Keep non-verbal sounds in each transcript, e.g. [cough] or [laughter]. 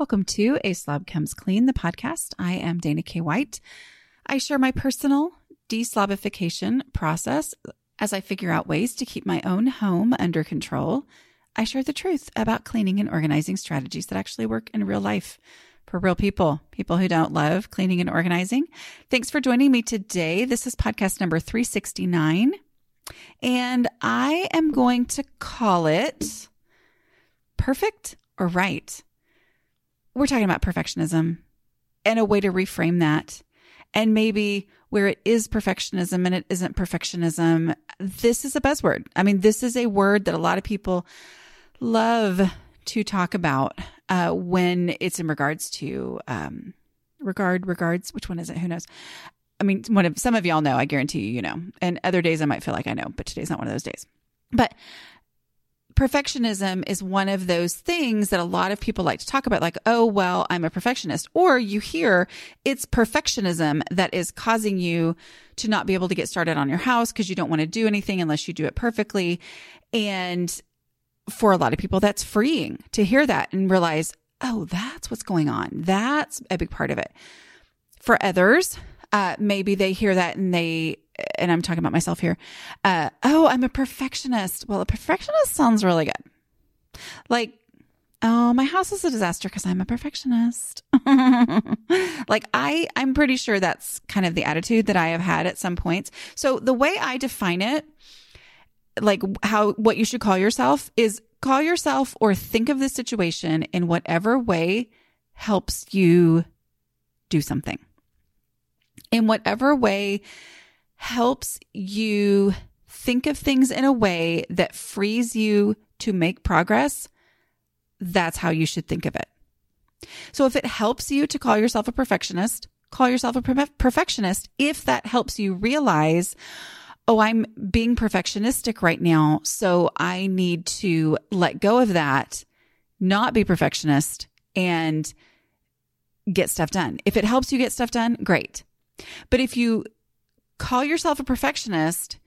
Welcome to A Slob Comes Clean, the podcast. I am Dana K. White. I share my personal deslobification process as I figure out ways to keep my own home under control. I share the truth about cleaning and organizing strategies that actually work in real life for real people, people who don't love cleaning and organizing. Thanks for joining me today. This is podcast number 369, and I am going to call it perfect or right we're talking about perfectionism and a way to reframe that. And maybe where it is perfectionism and it isn't perfectionism, this is a buzzword. I mean, this is a word that a lot of people love to talk about uh, when it's in regards to um, regard, regards. Which one is it? Who knows? I mean, one of some of y'all know. I guarantee you, you know. And other days I might feel like I know, but today's not one of those days. But perfectionism is one of those things that a lot of people like to talk about, like, oh, well, I'm a perfectionist. Or you hear it's perfectionism that is causing you to not be able to get started on your house because you don't want to do anything unless you do it perfectly. And for a lot of people, that's freeing to hear that and realize, oh, that's what's going on. That's a big part of it. For others, uh, maybe they hear that and they and I'm talking about myself here. Uh, oh, I'm a perfectionist. Well, a perfectionist sounds really good. Like, oh, my house is a disaster because I'm a perfectionist. [laughs] like I, I'm pretty sure that's kind of the attitude that I have had at some points. So the way I define it, like how, what you should call yourself is call yourself or think of the situation in whatever way helps you do something. In whatever way helps you think of things in a way that frees you to make progress, that's how you should think of it. So if it helps you to call yourself a perfectionist, call yourself a perfectionist if that helps you realize, oh, I'm being perfectionistic right now. So I need to let go of that, not be perfectionist and get stuff done. If it helps you get stuff done, great. But if you call yourself a perfectionist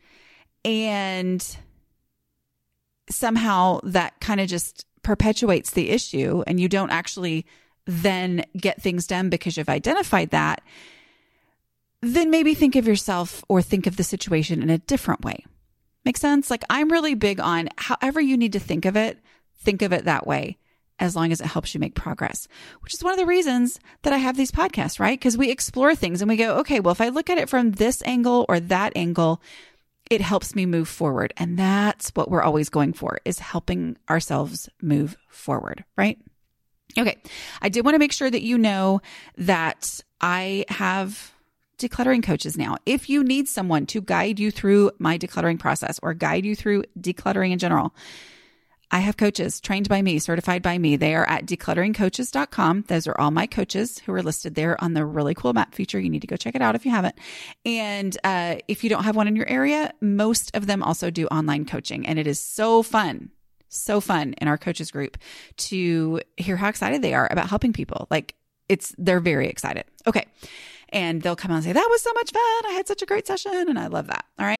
and somehow that kind of just perpetuates the issue and you don't actually then get things done because you've identified that, then maybe think of yourself or think of the situation in a different way. Make sense? Like I'm really big on however you need to think of it, think of it that way as long as it helps you make progress, which is one of the reasons that I have these podcasts, right? Because we explore things and we go, okay, well, if I look at it from this angle or that angle, it helps me move forward. And that's what we're always going for is helping ourselves move forward, right? Okay. I did want to make sure that you know that I have decluttering coaches now. If you need someone to guide you through my decluttering process or guide you through decluttering in general, I have coaches trained by me, certified by me. They are at declutteringcoaches.com. Those are all my coaches who are listed there on the really cool map feature. You need to go check it out if you haven't. And uh, if you don't have one in your area, most of them also do online coaching. And it is so fun, so fun in our coaches group to hear how excited they are about helping people. Like it's, they're very excited. Okay. And they'll come out and say, that was so much fun. I had such a great session. And I love that. All right.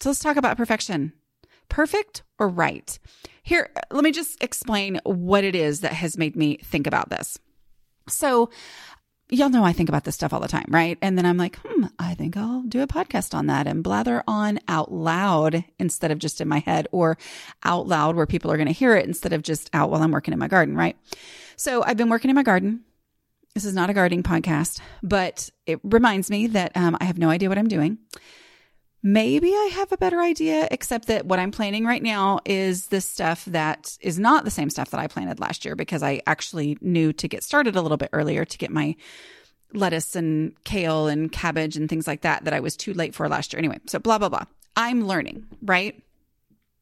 So let's talk about perfection. Perfect or right? Here, let me just explain what it is that has made me think about this. So, y'all know I think about this stuff all the time, right? And then I'm like, hmm, I think I'll do a podcast on that and blather on out loud instead of just in my head or out loud where people are going to hear it instead of just out while I'm working in my garden, right? So I've been working in my garden. This is not a gardening podcast, but it reminds me that um, I have no idea what I'm doing. Maybe I have a better idea, except that what I'm planning right now is the stuff that is not the same stuff that I planted last year because I actually knew to get started a little bit earlier to get my lettuce and kale and cabbage and things like that that I was too late for last year. Anyway, so blah, blah, blah. I'm learning, right?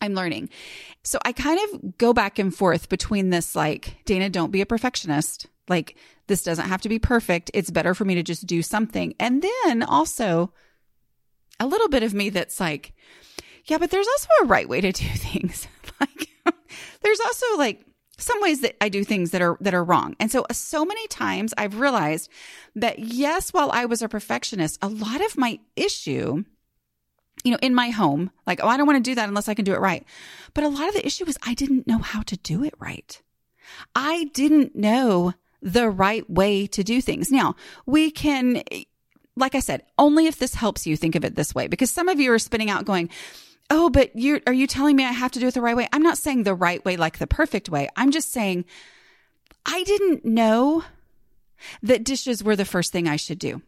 I'm learning. So I kind of go back and forth between this like, Dana, don't be a perfectionist. Like, this doesn't have to be perfect. It's better for me to just do something. And then also a little bit of me that's like, yeah, but there's also a right way to do [laughs] things. like, there's also like some ways that I do things that are that are wrong. And so uh, so many times I've realized that yes, while I was a perfectionist, a lot of my issue you know, in my home, like, oh, I don't want to do that unless I can do it right. But a lot of the issue was I didn't know how to do it right. I didn't know the right way to do things. Now, we can, like I said, only if this helps you think of it this way, because some of you are spinning out going, Oh, but you are you telling me I have to do it the right way? I'm not saying the right way like the perfect way. I'm just saying I didn't know that dishes were the first thing I should do.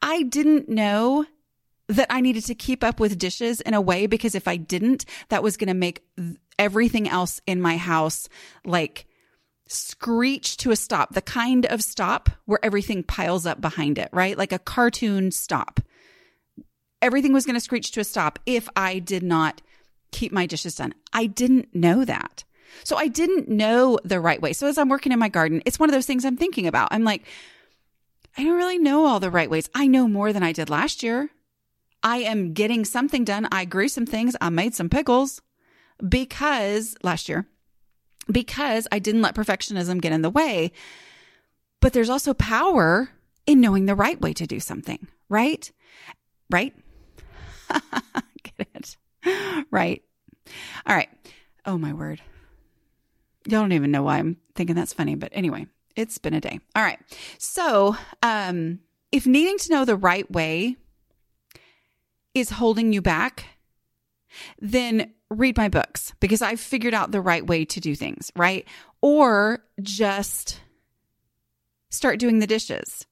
I didn't know that I needed to keep up with dishes in a way because if I didn't, that was going to make everything else in my house like screech to a stop, the kind of stop where everything piles up behind it, right? Like a cartoon stop. Everything was going to screech to a stop if I did not keep my dishes done. I didn't know that. So I didn't know the right way. So as I'm working in my garden, it's one of those things I'm thinking about. I'm like, I don't really know all the right ways. I know more than I did last year. I am getting something done. I grew some things. I made some pickles because last year, because I didn't let perfectionism get in the way. But there's also power in knowing the right way to do something, right? Right? [laughs] get it? Right. All right. Oh, my word. Y'all don't even know why I'm thinking that's funny, but anyway, it's been a day. All right. So, um, if needing to know the right way is holding you back, then read my books because I've figured out the right way to do things, right? Or just start doing the dishes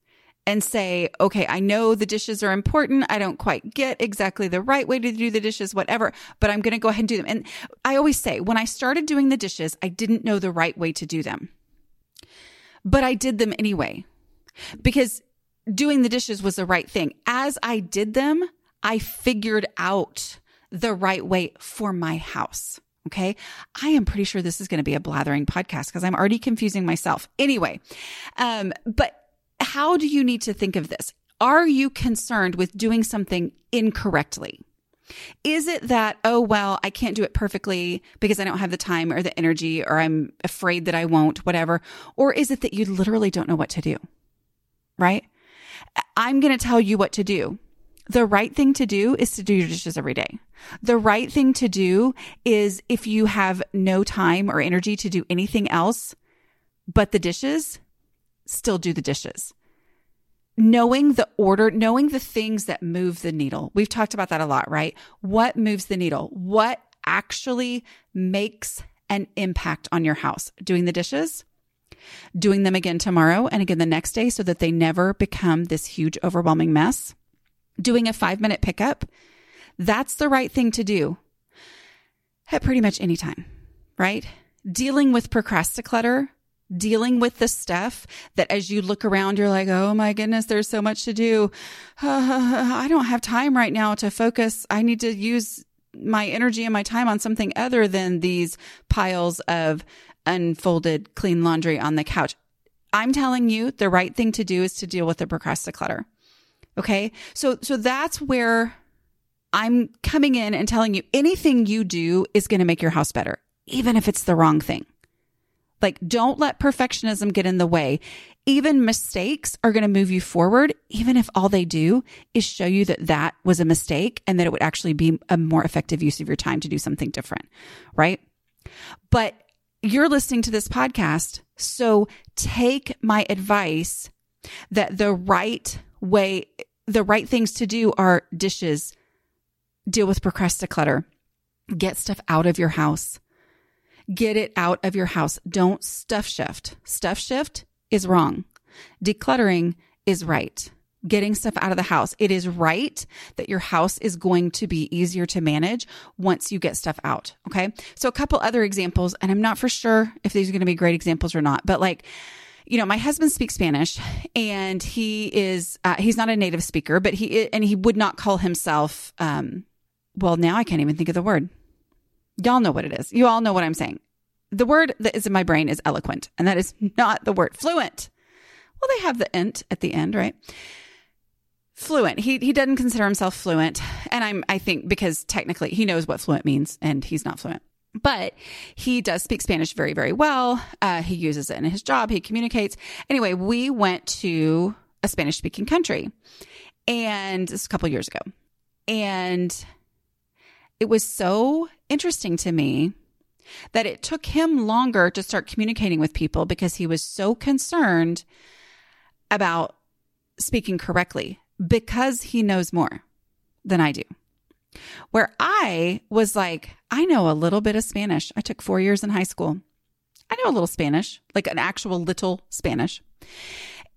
and say, okay, I know the dishes are important. I don't quite get exactly the right way to do the dishes, whatever, but I'm going to go ahead and do them. And I always say, when I started doing the dishes, I didn't know the right way to do them, but I did them anyway because doing the dishes was the right thing. As I did them, I figured out the right way for my house. Okay. I am pretty sure this is going to be a blathering podcast because I'm already confusing myself. Anyway, um, but how do you need to think of this? Are you concerned with doing something incorrectly? Is it that, oh, well, I can't do it perfectly because I don't have the time or the energy or I'm afraid that I won't, whatever? Or is it that you literally don't know what to do? Right? I'm going to tell you what to do. The right thing to do is to do your dishes every day. The right thing to do is if you have no time or energy to do anything else but the dishes, still do the dishes. Knowing the order, knowing the things that move the needle. We've talked about that a lot, right? What moves the needle? What actually makes an impact on your house? Doing the dishes, doing them again tomorrow and again the next day so that they never become this huge overwhelming mess doing a five minute pickup, that's the right thing to do at pretty much any time, right? Dealing with procrastinator, dealing with the stuff that as you look around, you're like, oh my goodness, there's so much to do. [sighs] I don't have time right now to focus. I need to use my energy and my time on something other than these piles of unfolded clean laundry on the couch. I'm telling you, the right thing to do is to deal with the procrastinator. Okay. So, so that's where I'm coming in and telling you anything you do is going to make your house better, even if it's the wrong thing. Like, don't let perfectionism get in the way. Even mistakes are going to move you forward, even if all they do is show you that that was a mistake and that it would actually be a more effective use of your time to do something different. Right. But you're listening to this podcast. So take my advice that the right way, the right things to do are dishes, deal with procrastinator, get stuff out of your house, get it out of your house. Don't stuff shift. Stuff shift is wrong. Decluttering is right. Getting stuff out of the house. It is right that your house is going to be easier to manage once you get stuff out. Okay. So a couple other examples, and I'm not for sure if these are going to be great examples or not, but like, you know, my husband speaks Spanish and he is, uh, he's not a native speaker, but he, and he would not call himself, um, well, now I can't even think of the word. Y'all know what it is. You all know what I'm saying. The word that is in my brain is eloquent, and that is not the word fluent. Well, they have the int at the end, right? Fluent. He he doesn't consider himself fluent, and I'm I think because technically he knows what fluent means, and he's not fluent. But he does speak Spanish very, very well. Uh, he uses it in his job. He communicates. Anyway, we went to a Spanish speaking country, and this a couple years ago, and it was so interesting to me that it took him longer to start communicating with people because he was so concerned about speaking correctly because he knows more than I do. Where I was like, I know a little bit of Spanish. I took four years in high school. I know a little Spanish, like an actual little Spanish.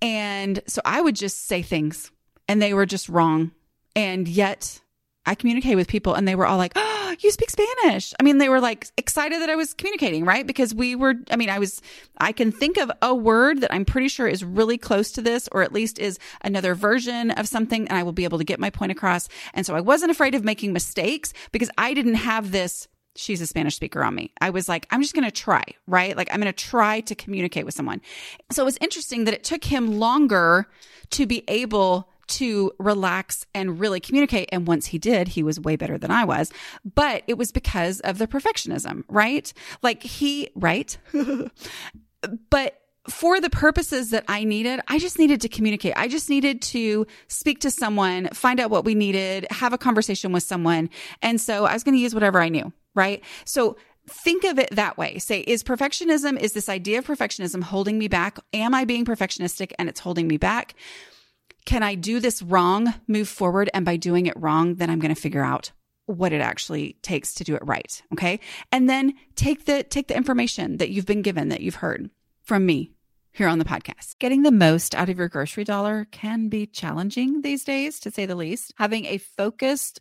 And so I would just say things and they were just wrong. And yet I communicate with people and they were all like, Oh, you speak Spanish. I mean, they were like excited that I was communicating, right? Because we were, I mean, I was, I can think of a word that I'm pretty sure is really close to this, or at least is another version of something, and I will be able to get my point across. And so I wasn't afraid of making mistakes because I didn't have this she's a Spanish speaker on me. I was like, I'm just going to try, right? Like, I'm going to try to communicate with someone. So it was interesting that it took him longer to be able to relax and really communicate. And once he did, he was way better than I was. But it was because of the perfectionism, right? Like he, right? [laughs] but for the purposes that I needed, I just needed to communicate. I just needed to speak to someone, find out what we needed, have a conversation with someone. And so I was going to use whatever I knew, right? So think of it that way. Say, is perfectionism, is this idea of perfectionism holding me back? Am I being perfectionistic and it's holding me back? Can I do this wrong, move forward? And by doing it wrong, then I'm going to figure out what it actually takes to do it right. Okay. And then take the, take the information that you've been given, that you've heard from me here on the podcast. Getting the most out of your grocery dollar can be challenging these days, to say the least. Having a focused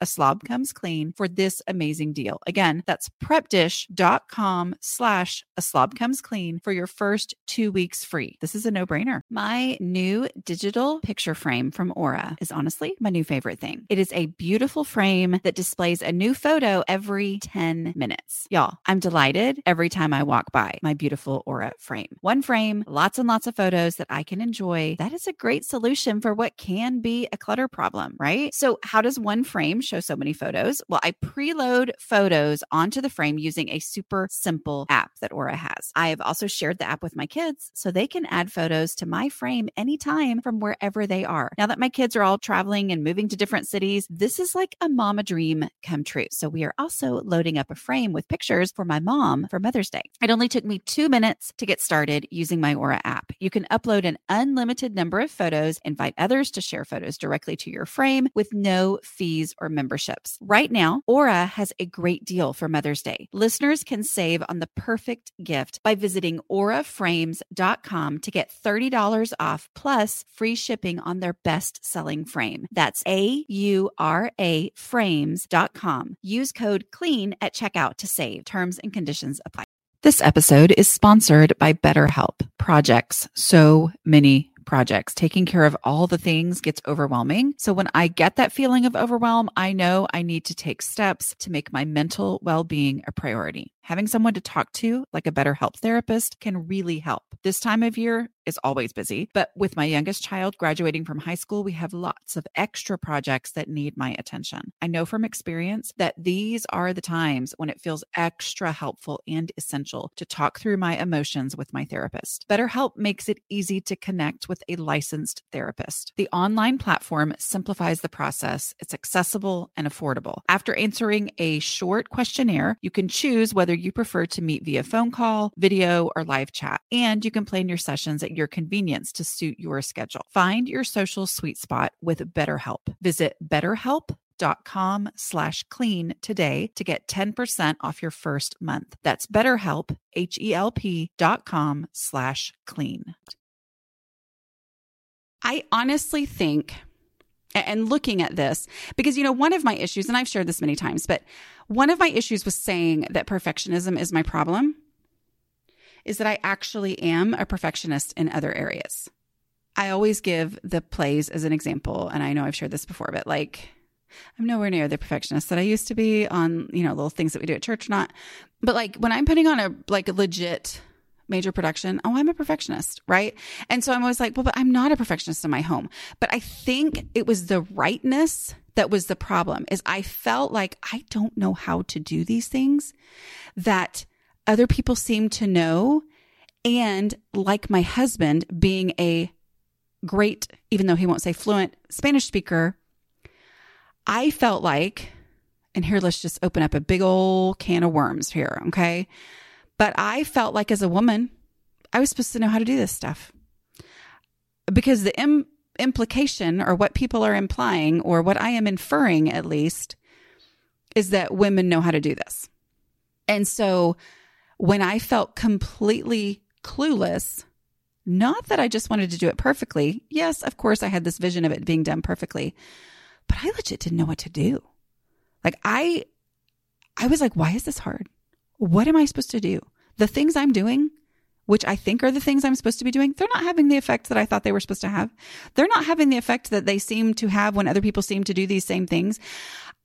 a slob comes clean for this amazing deal. Again, that's prepdish.com slash a slob comes clean for your first two weeks free. This is a no brainer. My new digital picture frame from Aura is honestly my new favorite thing. It is a beautiful frame that displays a new photo every 10 minutes. Y'all, I'm delighted every time I walk by my beautiful Aura frame. One frame, lots and lots of photos that I can enjoy. That is a great solution for what can be a clutter problem, right? So, how does one frame show so many photos? Well, I preload photos onto the frame using a super simple app that Aura has. I have also shared the app with my kids so they can add photos to my frame anytime from wherever they are. Now that my kids are all traveling and moving to different cities, this is like a mama dream come true. So we are also loading up a frame with pictures for my mom for Mother's Day. It only took me two minutes to get started using my Aura app. You can upload an unlimited number of photos, invite others to share photos directly to your frame with no fees or memberships. Right now, Aura has a great deal for Mother's Day. Listeners can save on the perfect gift by visiting auraframes.com to get $30 off plus free shipping on their best selling frame. That's A U R A frames.com. Use code CLEAN at checkout to save. Terms and conditions apply. This episode is sponsored by BetterHelp Projects. So many projects. Taking care of all the things gets overwhelming. So when I get that feeling of overwhelm, I know I need to take steps to make my mental well being a priority. Having someone to talk to, like a BetterHelp therapist, can really help. This time of year, is always busy. But with my youngest child graduating from high school, we have lots of extra projects that need my attention. I know from experience that these are the times when it feels extra helpful and essential to talk through my emotions with my therapist. BetterHelp makes it easy to connect with a licensed therapist. The online platform simplifies the process, it's accessible and affordable. After answering a short questionnaire, you can choose whether you prefer to meet via phone call, video, or live chat, and you can plan your sessions at your convenience to suit your schedule. Find your social sweet spot with BetterHelp. Visit betterhelp.com slash clean today to get 10% off your first month. That's betterhelp, H-E-L-P dot com slash clean. I honestly think and looking at this because you know one of my issues and I've shared this many times but one of my issues was saying that perfectionism is my problem is that I actually am a perfectionist in other areas. I always give the plays as an example, and I know I've shared this before, but like I'm nowhere near the perfectionist that I used to be on, you know, little things that we do at church, or not. But like when I'm putting on a like a legit major production, oh, I'm a perfectionist, right? And so I'm always like, well, but I'm not a perfectionist in my home. But I think it was the rightness that was the problem is I felt like I don't know how to do these things that other people seem to know. And like my husband being a great, even though he won't say fluent Spanish speaker, I felt like, and here let's just open up a big old can of worms here, okay? But I felt like as a woman, I was supposed to know how to do this stuff because the Im- implication or what people are implying or what I am inferring at least is that women know how to do this. And so when I felt completely clueless, not that I just wanted to do it perfectly. Yes, of course, I had this vision of it being done perfectly, but I legit didn't know what to do. Like I, I was like, why is this hard? What am I supposed to do? The things I'm doing, which I think are the things I'm supposed to be doing, they're not having the effect that I thought they were supposed to have. They're not having the effect that they seem to have when other people seem to do these same things.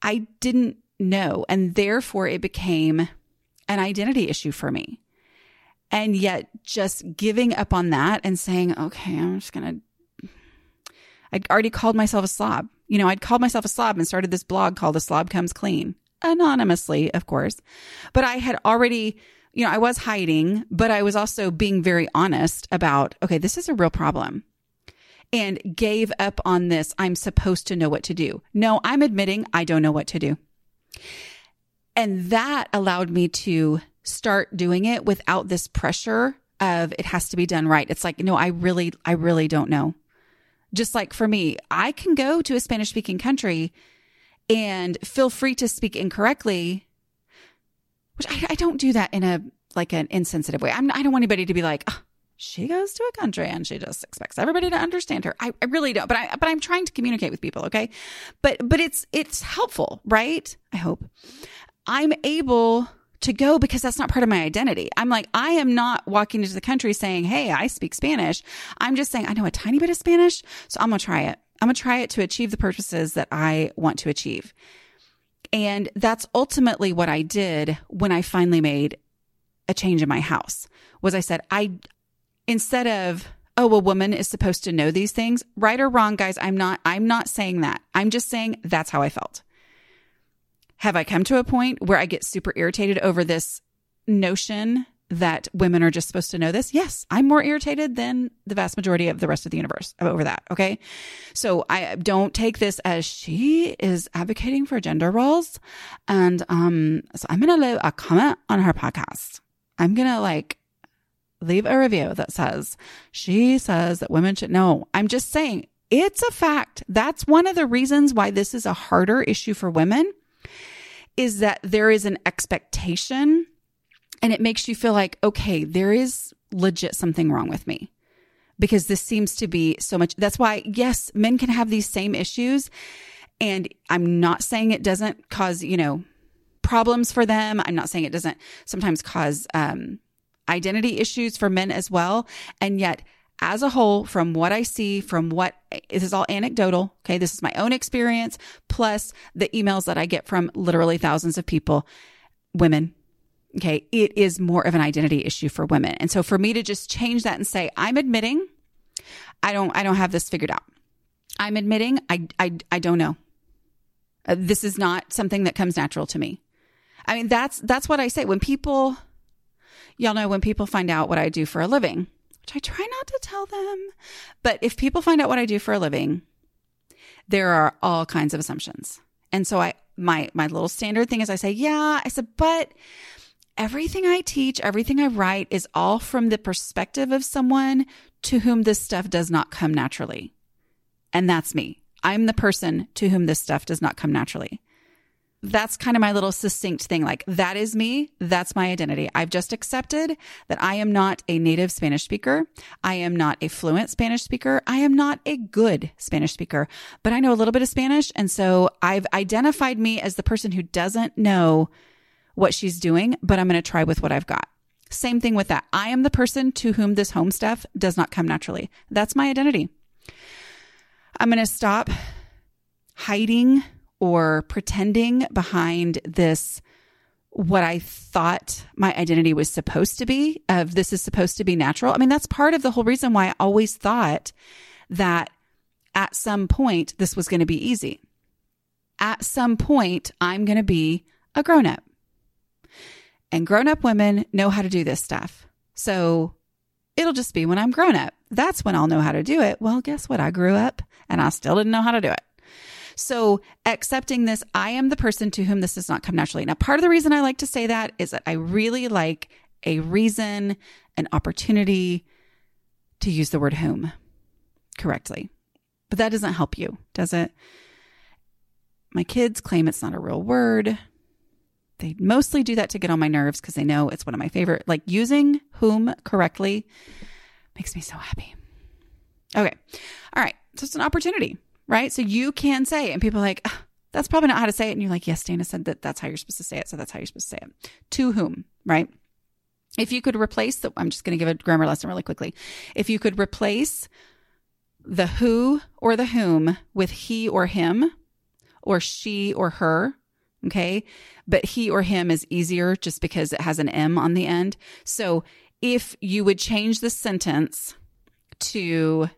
I didn't know. And therefore it became an identity issue for me. And yet just giving up on that and saying, okay, I'm just going to, I'd already called myself a slob. You know, I'd called myself a slob and started this blog called A Slob Comes Clean, anonymously, of course. But I had already, you know, I was hiding, but I was also being very honest about, okay, this is a real problem and gave up on this. I'm supposed to know what to do. No, I'm admitting I don't know what to do. And that allowed me to start doing it without this pressure of it has to be done right. It's like, no, I really, I really don't know. Just like for me, I can go to a Spanish speaking country and feel free to speak incorrectly, which I, I, don't do that in a like an insensitive way. I'm, I don't want anybody to be like, oh, she goes to a country and she just expects everybody to understand her. I, I really don't, but I, but I'm trying to communicate with people. Okay. But, but it's, it's helpful, right? I hope. I'm able to go because that's not part of my identity. I'm like, I am not walking into the country saying, Hey, I speak Spanish. I'm just saying, I know a tiny bit of Spanish. So I'm going to try it. I'm going to try it to achieve the purposes that I want to achieve. And that's ultimately what I did when I finally made a change in my house was I said, I, instead of, oh, a woman is supposed to know these things, right or wrong, guys, I'm not, I'm not saying that. I'm just saying that's how I felt. Have I come to a point where I get super irritated over this notion that women are just supposed to know this? Yes, I'm more irritated than the vast majority of the rest of the universe over that. Okay. So I don't take this as she is advocating for gender roles. And, um, so I'm going to leave a comment on her podcast. I'm going to like leave a review that says she says that women should know. I'm just saying it's a fact. That's one of the reasons why this is a harder issue for women is that there is an expectation and it makes you feel like, okay, there is legit something wrong with me because this seems to be so much. That's why, yes, men can have these same issues. And I'm not saying it doesn't cause, you know, problems for them. I'm not saying it doesn't sometimes cause um, identity issues for men as well. And yet, as a whole, from what I see, from what this is all anecdotal. Okay. This is my own experience, plus the emails that I get from literally thousands of people, women. Okay. It is more of an identity issue for women. And so for me to just change that and say, I'm admitting I don't, I don't have this figured out. I'm admitting I, I, I don't know. Uh, this is not something that comes natural to me. I mean, that's, that's what I say when people, y'all know when people find out what I do for a living, which I try not to tell them, but if people find out what I do for a living, there are all kinds of assumptions. And so I, my, my little standard thing is I say, yeah, I said, but everything I teach, everything I write is all from the perspective of someone to whom this stuff does not come naturally. And that's me. I'm the person to whom this stuff does not come naturally. That's kind of my little succinct thing. Like, that is me. That's my identity. I've just accepted that I am not a native Spanish speaker. I am not a fluent Spanish speaker. I am not a good Spanish speaker, but I know a little bit of Spanish. And so I've identified me as the person who doesn't know what she's doing, but I'm going to try with what I've got. Same thing with that. I am the person to whom this home stuff does not come naturally. That's my identity. I'm going to stop hiding or pretending behind this what I thought my identity was supposed to be of this is supposed to be natural. I mean, that's part of the whole reason why I always thought that at some point this was going to be easy. At some point, I'm going to be a grown up. And grown up women know how to do this stuff. So it'll just be when I'm grown up. That's when I'll know how to do it. Well, guess what? I grew up and I still didn't know how to do it. So accepting this, I am the person to whom this does not come naturally. Now, part of the reason I like to say that is that I really like a reason, an opportunity to use the word whom correctly. But that doesn't help you, does it? My kids claim it's not a real word they mostly do that to get on my nerves because they know it's one of my favorite. Like using whom correctly makes me so happy. Okay. All right. So it's an opportunity, right? So you can say, and people are like, that's probably not how to say it. And you're like, yes, Dana said that that's how you're supposed to say it. So that's how you're supposed to say it. To whom, right? If you could replace the, I'm just going to give a grammar lesson really quickly. If you could replace the who or the whom with he or him or she or her, Okay. But he or him is easier just because it has an M on the end. So if you would change the sentence to,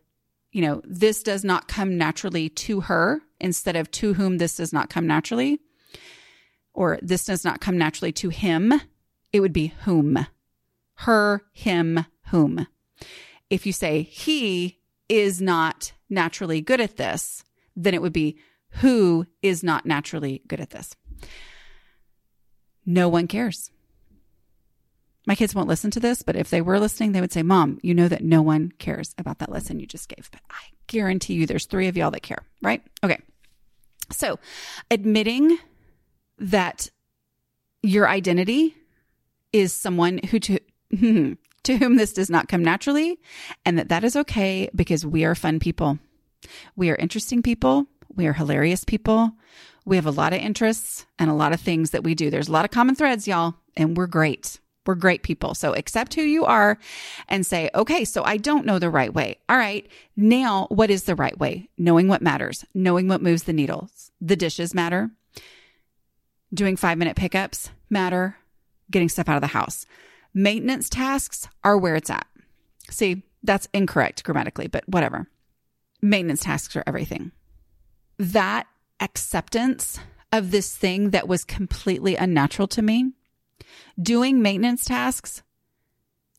you know, this does not come naturally to her instead of to whom this does not come naturally, or this does not come naturally to him, it would be whom. Her, him, whom. If you say he is not naturally good at this, then it would be who is not naturally good at this. No one cares. My kids won't listen to this, but if they were listening, they would say, Mom, you know that no one cares about that lesson you just gave. But I guarantee you there's three of y'all that care, right? Okay. So admitting that your identity is someone who to, [laughs] to whom this does not come naturally and that that is okay because we are fun people. We are interesting people. We are hilarious people. We have a lot of interests and a lot of things that we do. There's a lot of common threads, y'all, and we're great. We're great people. So accept who you are and say, okay, so I don't know the right way. All right. Now, what is the right way? Knowing what matters, knowing what moves the needles. The dishes matter. Doing five minute pickups matter. Getting stuff out of the house. Maintenance tasks are where it's at. See, that's incorrect grammatically, but whatever. Maintenance tasks are everything. That acceptance of this thing that was completely unnatural to me. Doing maintenance tasks,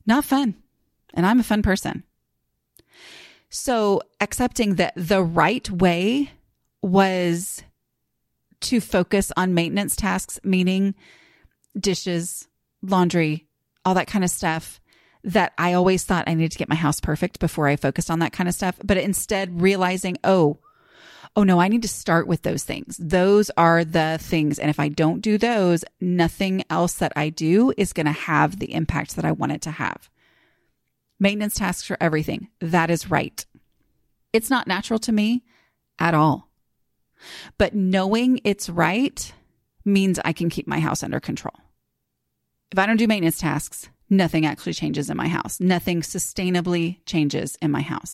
not fun. And I'm a fun person. So accepting that the right way was to focus on maintenance tasks, meaning dishes, laundry, all that kind of stuff that I always thought I needed to get my house perfect before I focused on that kind of stuff. But instead realizing, oh, oh no, I need to start with those things. Those are the things. And if I don't do those, nothing else that I do is going to have the impact that I want it to have. Maintenance tasks for everything. That is right. It's not natural to me at all. But knowing it's right means I can keep my house under control. If I don't do maintenance tasks, nothing actually changes in my house. Nothing sustainably changes in my house.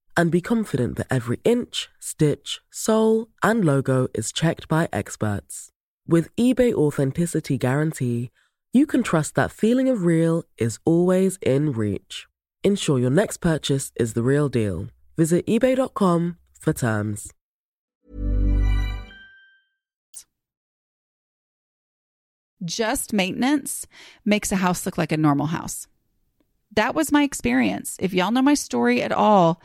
and be confident that every inch, stitch, sole, and logo is checked by experts. With eBay Authenticity Guarantee, you can trust that feeling of real is always in reach. Ensure your next purchase is the real deal. Visit eBay.com for terms. Just maintenance makes a house look like a normal house. That was my experience. If y'all know my story at all,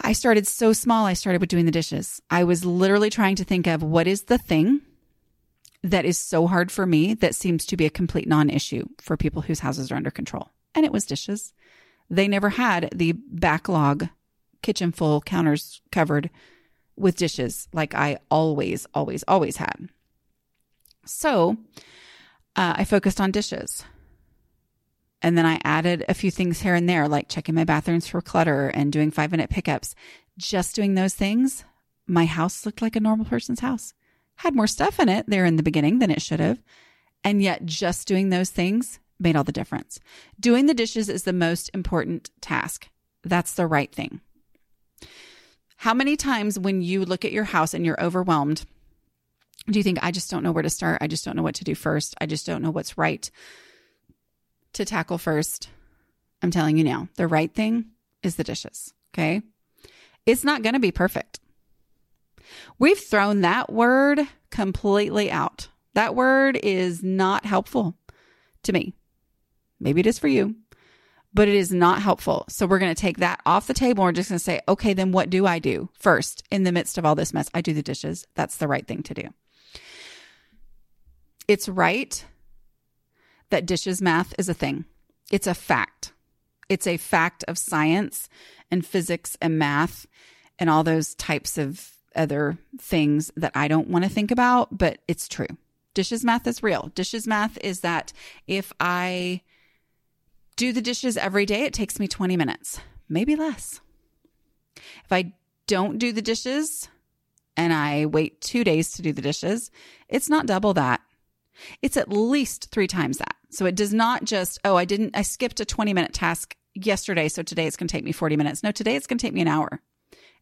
I started so small. I started with doing the dishes. I was literally trying to think of what is the thing that is so hard for me that seems to be a complete non issue for people whose houses are under control. And it was dishes. They never had the backlog kitchen full counters covered with dishes like I always, always, always had. So uh, I focused on dishes. And then I added a few things here and there, like checking my bathrooms for clutter and doing five minute pickups. Just doing those things, my house looked like a normal person's house. Had more stuff in it there in the beginning than it should have. And yet, just doing those things made all the difference. Doing the dishes is the most important task. That's the right thing. How many times when you look at your house and you're overwhelmed, do you think, I just don't know where to start? I just don't know what to do first. I just don't know what's right to tackle first. I'm telling you now, the right thing is the dishes. Okay. It's not going to be perfect. We've thrown that word completely out. That word is not helpful to me. Maybe it is for you, but it is not helpful. So we're going to take that off the table. We're just going to say, okay, then what do I do first in the midst of all this mess? I do the dishes. That's the right thing to do. It's right that dishes math is a thing. It's a fact. It's a fact of science and physics and math and all those types of other things that I don't want to think about, but it's true. Dishes math is real. Dishes math is that if I do the dishes every day, it takes me 20 minutes, maybe less. If I don't do the dishes and I wait two days to do the dishes, it's not double that. It's at least three times that. So it does not just, oh, I didn't, I skipped a 20 minute task yesterday. So today it's going to take me 40 minutes. No, today it's going to take me an hour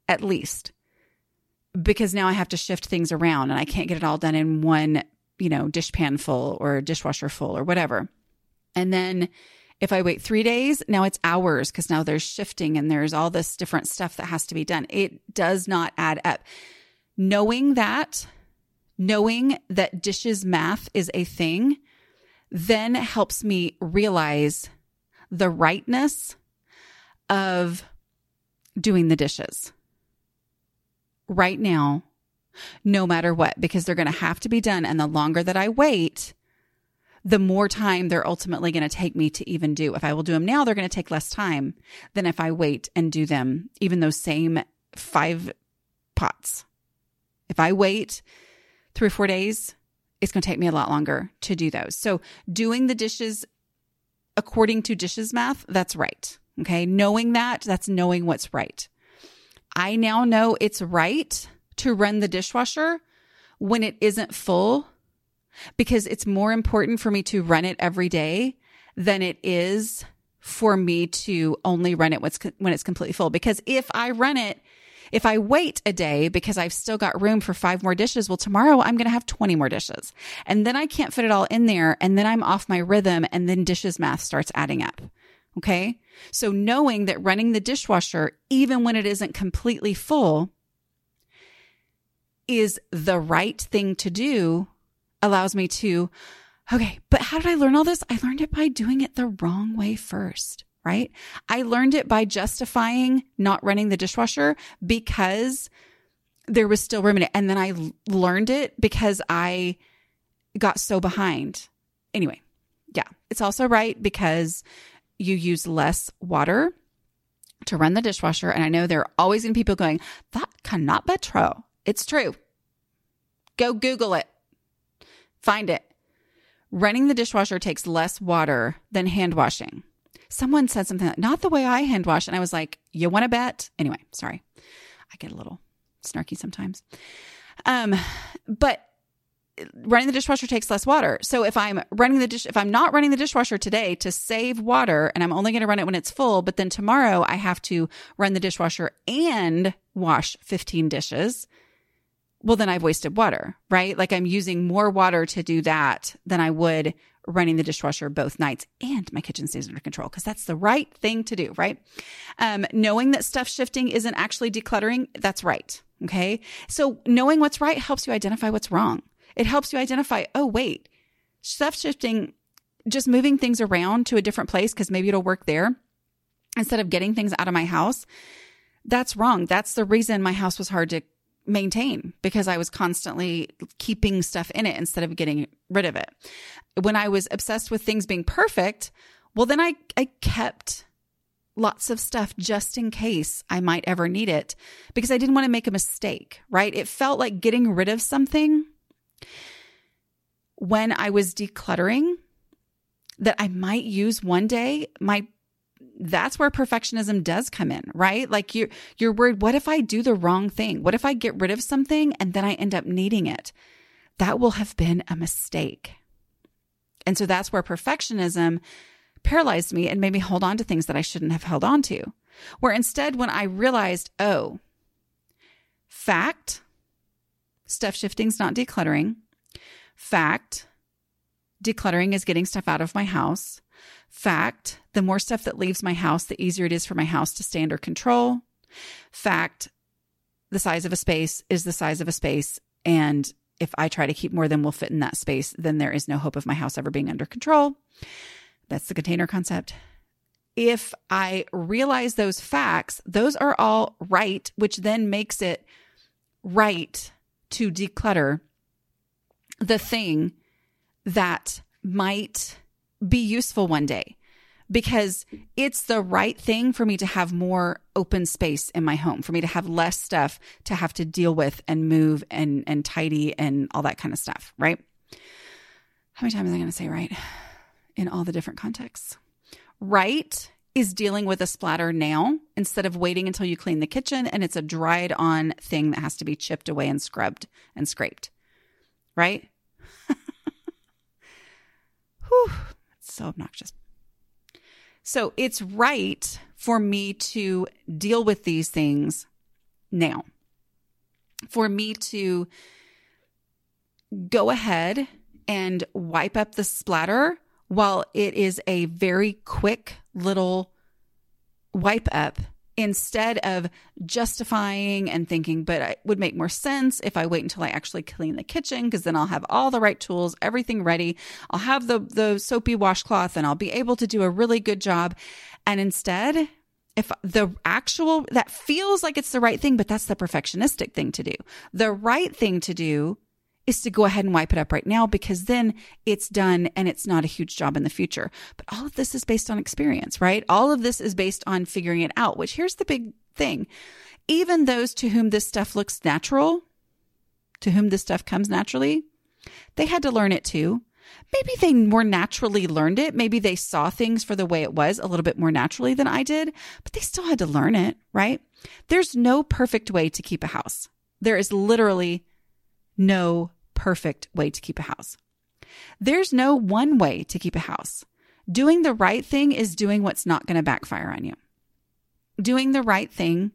at least because now I have to shift things around and I can't get it all done in one, you know, dishpan full or dishwasher full or whatever. And then if I wait three days, now it's hours because now there's shifting and there's all this different stuff that has to be done. It does not add up. Knowing that, knowing that dishes math is a thing then helps me realize the rightness of doing the dishes right now, no matter what, because they're going to have to be done. And the longer that I wait, the more time they're ultimately going to take me to even do. If I will do them now, they're going to take less time than if I wait and do them, even those same five pots. If I wait three or four days, it's going to take me a lot longer to do those. So doing the dishes according to dishes math, that's right. Okay. Knowing that, that's knowing what's right. I now know it's right to run the dishwasher when it isn't full because it's more important for me to run it every day than it is for me to only run it when it's completely full. Because if I run it if I wait a day because I've still got room for five more dishes, well, tomorrow I'm going to have 20 more dishes. And then I can't fit it all in there. And then I'm off my rhythm. And then dishes math starts adding up. Okay. So knowing that running the dishwasher, even when it isn't completely full, is the right thing to do allows me to, okay, but how did I learn all this? I learned it by doing it the wrong way first, right? I learned it by justifying not running the dishwasher because there was still room in it. And then I learned it because I got so behind. Anyway, yeah, it's also right because you use less water to run the dishwasher. And I know there are always be people going, that cannot be true. It's true. Go Google it. Find it. Running the dishwasher takes less water than hand washing. Someone said something like, not the way I hand wash. And I was like, you want to bet? Anyway, sorry. I get a little snarky sometimes. Um, but running the dishwasher takes less water. So if I'm running the dish, if I'm not running the dishwasher today to save water and I'm only going to run it when it's full, but then tomorrow I have to run the dishwasher and wash 15 dishes, well, then I've wasted water, right? Like I'm using more water to do that than I would running the dishwasher both nights and my kitchen stays under control because that's the right thing to do, right? Um, knowing that stuff shifting isn't actually decluttering, that's right. Okay. So knowing what's right helps you identify what's wrong. It helps you identify, oh, wait, stuff shifting, just moving things around to a different place because maybe it'll work there instead of getting things out of my house. That's wrong. That's the reason my house was hard to maintain because I was constantly keeping stuff in it instead of getting rid of it. When I was obsessed with things being perfect, well, then I, I kept lots of stuff just in case I might ever need it because I didn't want to make a mistake, right? It felt like getting rid of something when I was decluttering that I might use one day, my that's where perfectionism does come in, right? Like you're, you're worried, what if I do the wrong thing? What if I get rid of something and then I end up needing it? That will have been a mistake. And so that's where perfectionism paralyzed me and made me hold on to things that I shouldn't have held on to. Where instead, when I realized, oh, fact, stuff shifting's not decluttering. Fact, decluttering is getting stuff out of my house. Fact, the more stuff that leaves my house, the easier it is for my house to stay under control. Fact, the size of a space is the size of a space. And if I try to keep more than will fit in that space, then there is no hope of my house ever being under control. That's the container concept. If I realize those facts, those are all right, which then makes it right to declutter the thing that might be useful one day because it's the right thing for me to have more open space in my home, for me to have less stuff to have to deal with and move and and tidy and all that kind of stuff, right? How many times am I going to say right in all the different contexts? Right is dealing with a splatter now instead of waiting until you clean the kitchen and it's a dried on thing that has to be chipped away and scrubbed and scraped. Right? [laughs] Whew, so obnoxious. So it's right for me to deal with these things now. For me to go ahead and wipe up the splatter while it is a very quick little wipe up instead of justifying and thinking, but it would make more sense if I wait until I actually clean the kitchen because then I'll have all the right tools, everything ready. I'll have the the soapy washcloth and I'll be able to do a really good job. And instead, if the actual that feels like it's the right thing, but that's the perfectionistic thing to do. The right thing to do is to go ahead and wipe it up right now because then it's done and it's not a huge job in the future. But all of this is based on experience, right? All of this is based on figuring it out, which here's the big thing. Even those to whom this stuff looks natural, to whom this stuff comes naturally, they had to learn it too. Maybe they more naturally learned it. Maybe they saw things for the way it was a little bit more naturally than I did, but they still had to learn it, right? There's no perfect way to keep a house. There is literally no perfect way to keep a house. There's no one way to keep a house. Doing the right thing is doing what's not going to backfire on you. Doing the right thing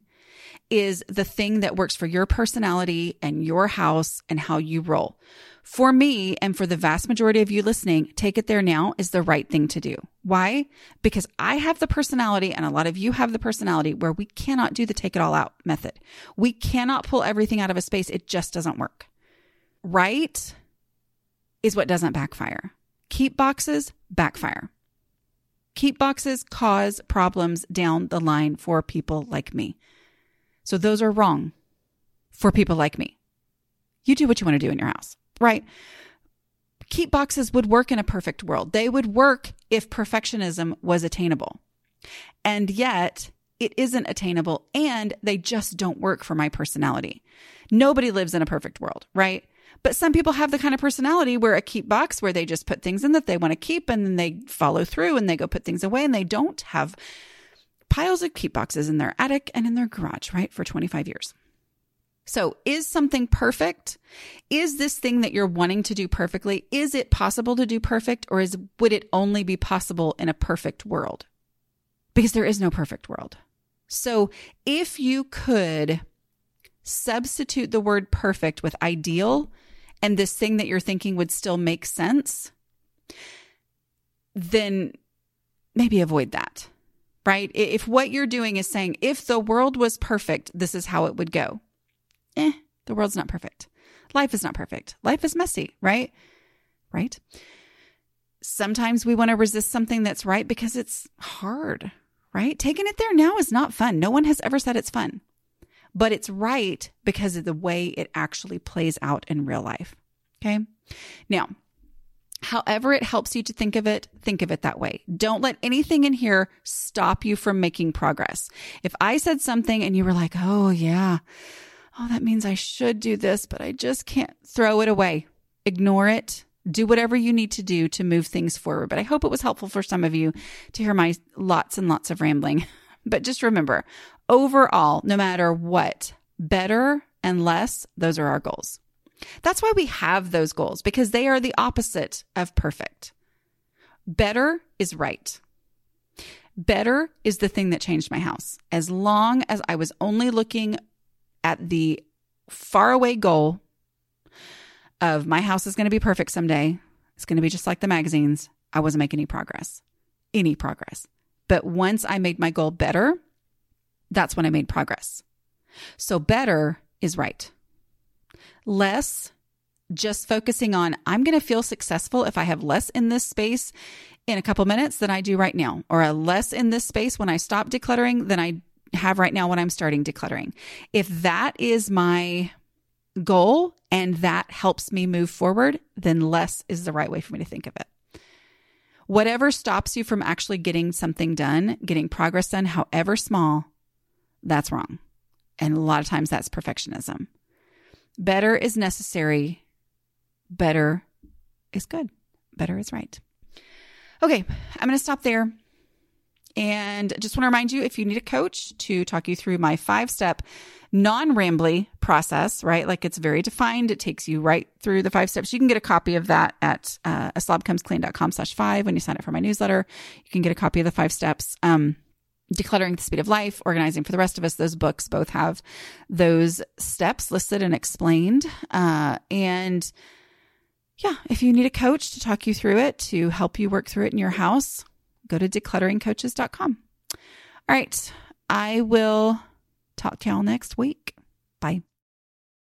is the thing that works for your personality and your house and how you roll. For me, and for the vast majority of you listening, take it there now is the right thing to do. Why? Because I have the personality, and a lot of you have the personality where we cannot do the take it all out method. We cannot pull everything out of a space. It just doesn't work right is what doesn't backfire. Keep boxes backfire. Keep boxes cause problems down the line for people like me. So those are wrong for people like me. You do what you want to do in your house, right? Keep boxes would work in a perfect world. They would work if perfectionism was attainable. And yet it isn't attainable and they just don't work for my personality. Nobody lives in a perfect world, right? But some people have the kind of personality where a keep box where they just put things in that they want to keep and then they follow through and they go put things away and they don't have piles of keep boxes in their attic and in their garage, right? For 25 years. So, is something perfect? Is this thing that you're wanting to do perfectly? Is it possible to do perfect or is would it only be possible in a perfect world? Because there is no perfect world. So, if you could substitute the word perfect with ideal and this thing that you're thinking would still make sense, then maybe avoid that. Right? If what you're doing is saying if the world was perfect, this is how it would go eh, the world's not perfect. Life is not perfect. Life is messy, right? Right? Sometimes we want to resist something that's right because it's hard, right? Taking it there now is not fun. No one has ever said it's fun, but it's right because of the way it actually plays out in real life. Okay. Now, however it helps you to think of it, think of it that way. Don't let anything in here stop you from making progress. If I said something and you were like, oh, yeah, oh, that means I should do this, but I just can't throw it away. Ignore it. Do whatever you need to do to move things forward. But I hope it was helpful for some of you to hear my lots and lots of rambling. [laughs] But just remember, overall, no matter what, better and less, those are our goals. That's why we have those goals because they are the opposite of perfect. Better is right. Better is the thing that changed my house. As long as I was only looking at the faraway goal of my house is going to be perfect someday. It's going to be just like the magazines. I wasn't making any progress, any progress. But once I made my goal better, that's when I made progress. So better is right. Less, just focusing on, I'm going to feel successful if I have less in this space in a couple minutes than I do right now, or a less in this space when I stop decluttering than I have right now when I'm starting decluttering. If that is my goal and that helps me move forward, then less is the right way for me to think of it. Whatever stops you from actually getting something done, getting progress done, however small, that's wrong. And a lot of times that's perfectionism. Better is necessary. Better is good. Better is right. Okay, I'm going to stop there. And just want to remind you if you need a coach to talk you through my five step non rambly process, right? Like it's very defined. It takes you right through the five steps. You can get a copy of that at uh, a slobcomesclean.com slash five when you sign up for my newsletter. You can get a copy of the five steps. Um, Decluttering the Speed of Life, Organizing for the Rest of Us, those books both have those steps listed and explained. Uh, and yeah, if you need a coach to talk you through it, to help you work through it in your house, go to declutteringcoaches.com. All right. I will talk to y'all next week. Bye.